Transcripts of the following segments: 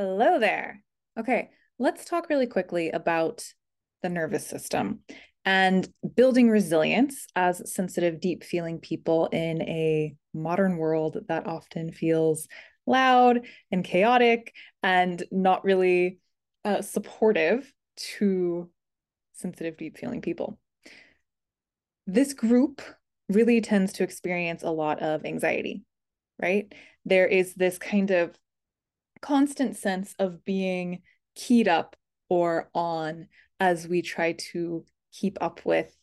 Hello there. Okay, let's talk really quickly about the nervous system and building resilience as sensitive, deep feeling people in a modern world that often feels loud and chaotic and not really uh, supportive to sensitive, deep feeling people. This group really tends to experience a lot of anxiety, right? There is this kind of constant sense of being keyed up or on as we try to keep up with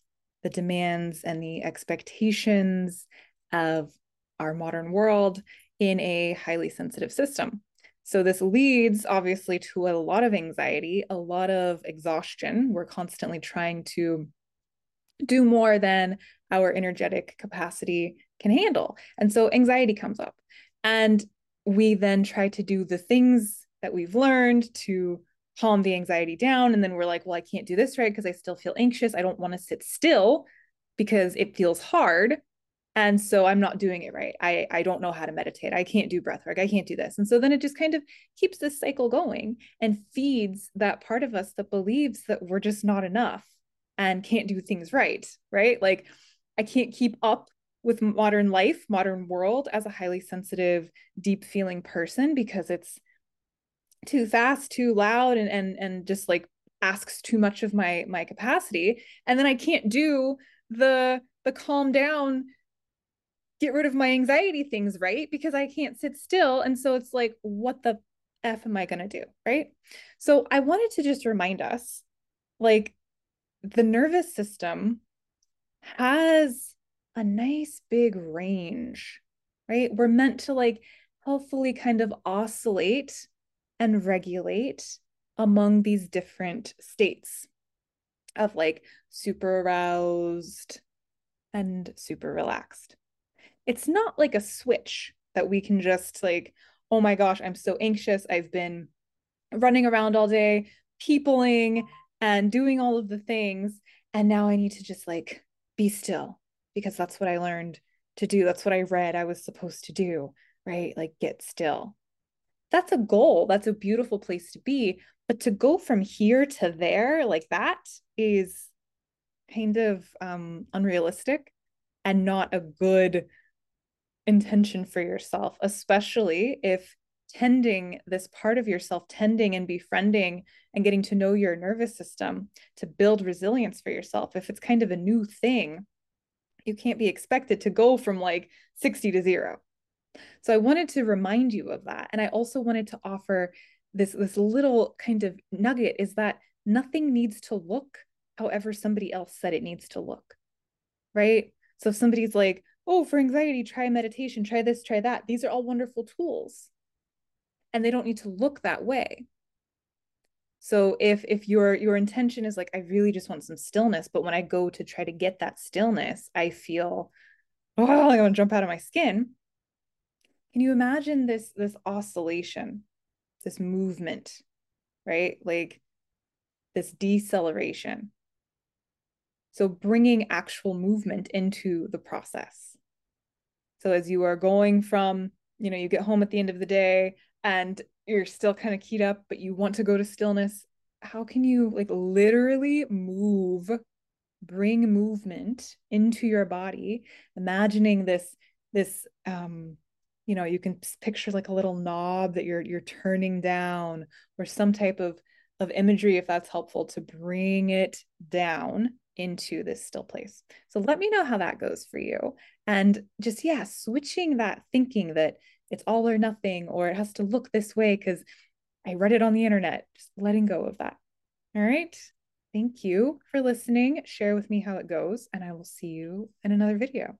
the demands and the expectations of our modern world in a highly sensitive system. So, this leads obviously to a lot of anxiety, a lot of exhaustion. We're constantly trying to do more than our energetic capacity can handle. And so, anxiety comes up. And we then try to do the things that we've learned to calm the anxiety down. And then we're like, well, I can't do this right because I still feel anxious. I don't want to sit still because it feels hard. And so I'm not doing it right. I, I don't know how to meditate. I can't do breath work. I can't do this. And so then it just kind of keeps this cycle going and feeds that part of us that believes that we're just not enough and can't do things right. Right. Like I can't keep up with modern life, modern world as a highly sensitive, deep feeling person because it's too fast, too loud and and and just like asks too much of my my capacity. And then I can't do the the calm down get rid of my anxiety things right? Because I can't sit still. And so it's like what the f am I to do, right? So I wanted to just remind us like the nervous system has a nice big range, right? We're meant to like healthfully kind of oscillate and regulate among these different states of like super aroused and super relaxed. It's not like a switch that we can just like, oh my gosh, I'm so anxious. I've been running around all day, peopling and doing all of the things. And now I need to just like be still because that's what I learned to do. That's what I read I was supposed to do, right? Like get still. That's a goal. That's a beautiful place to be. But to go from here to there like that is kind of um, unrealistic and not a good intention for yourself, especially if tending this part of yourself, tending and befriending and getting to know your nervous system to build resilience for yourself. If it's kind of a new thing, you can't be expected to go from like 60 to zero. So I wanted to remind you of that. And I also wanted to offer this, this little kind of nugget is that nothing needs to look however somebody else said it needs to look. Right. So if somebody's like, oh, for anxiety, try meditation, try this, try that. These are all wonderful tools. And they don't need to look that way so if if your your intention is like i really just want some stillness but when i go to try to get that stillness i feel oh i want to jump out of my skin. Can you imagine this this oscillation this movement right? Like this deceleration. So bringing actual movement into the process. So as you are going from you know you get home at the end of the day and you're still kind of keyed up but you want to go to stillness how can you like literally move bring movement into your body imagining this this um you know you can picture like a little knob that you're you're turning down or some type of of imagery if that's helpful to bring it down into this still place. So let me know how that goes for you. And just yeah switching that thinking that it's all or nothing or it has to look this way because I read it on the internet. Just letting go of that. All right. Thank you for listening. Share with me how it goes, and I will see you in another video.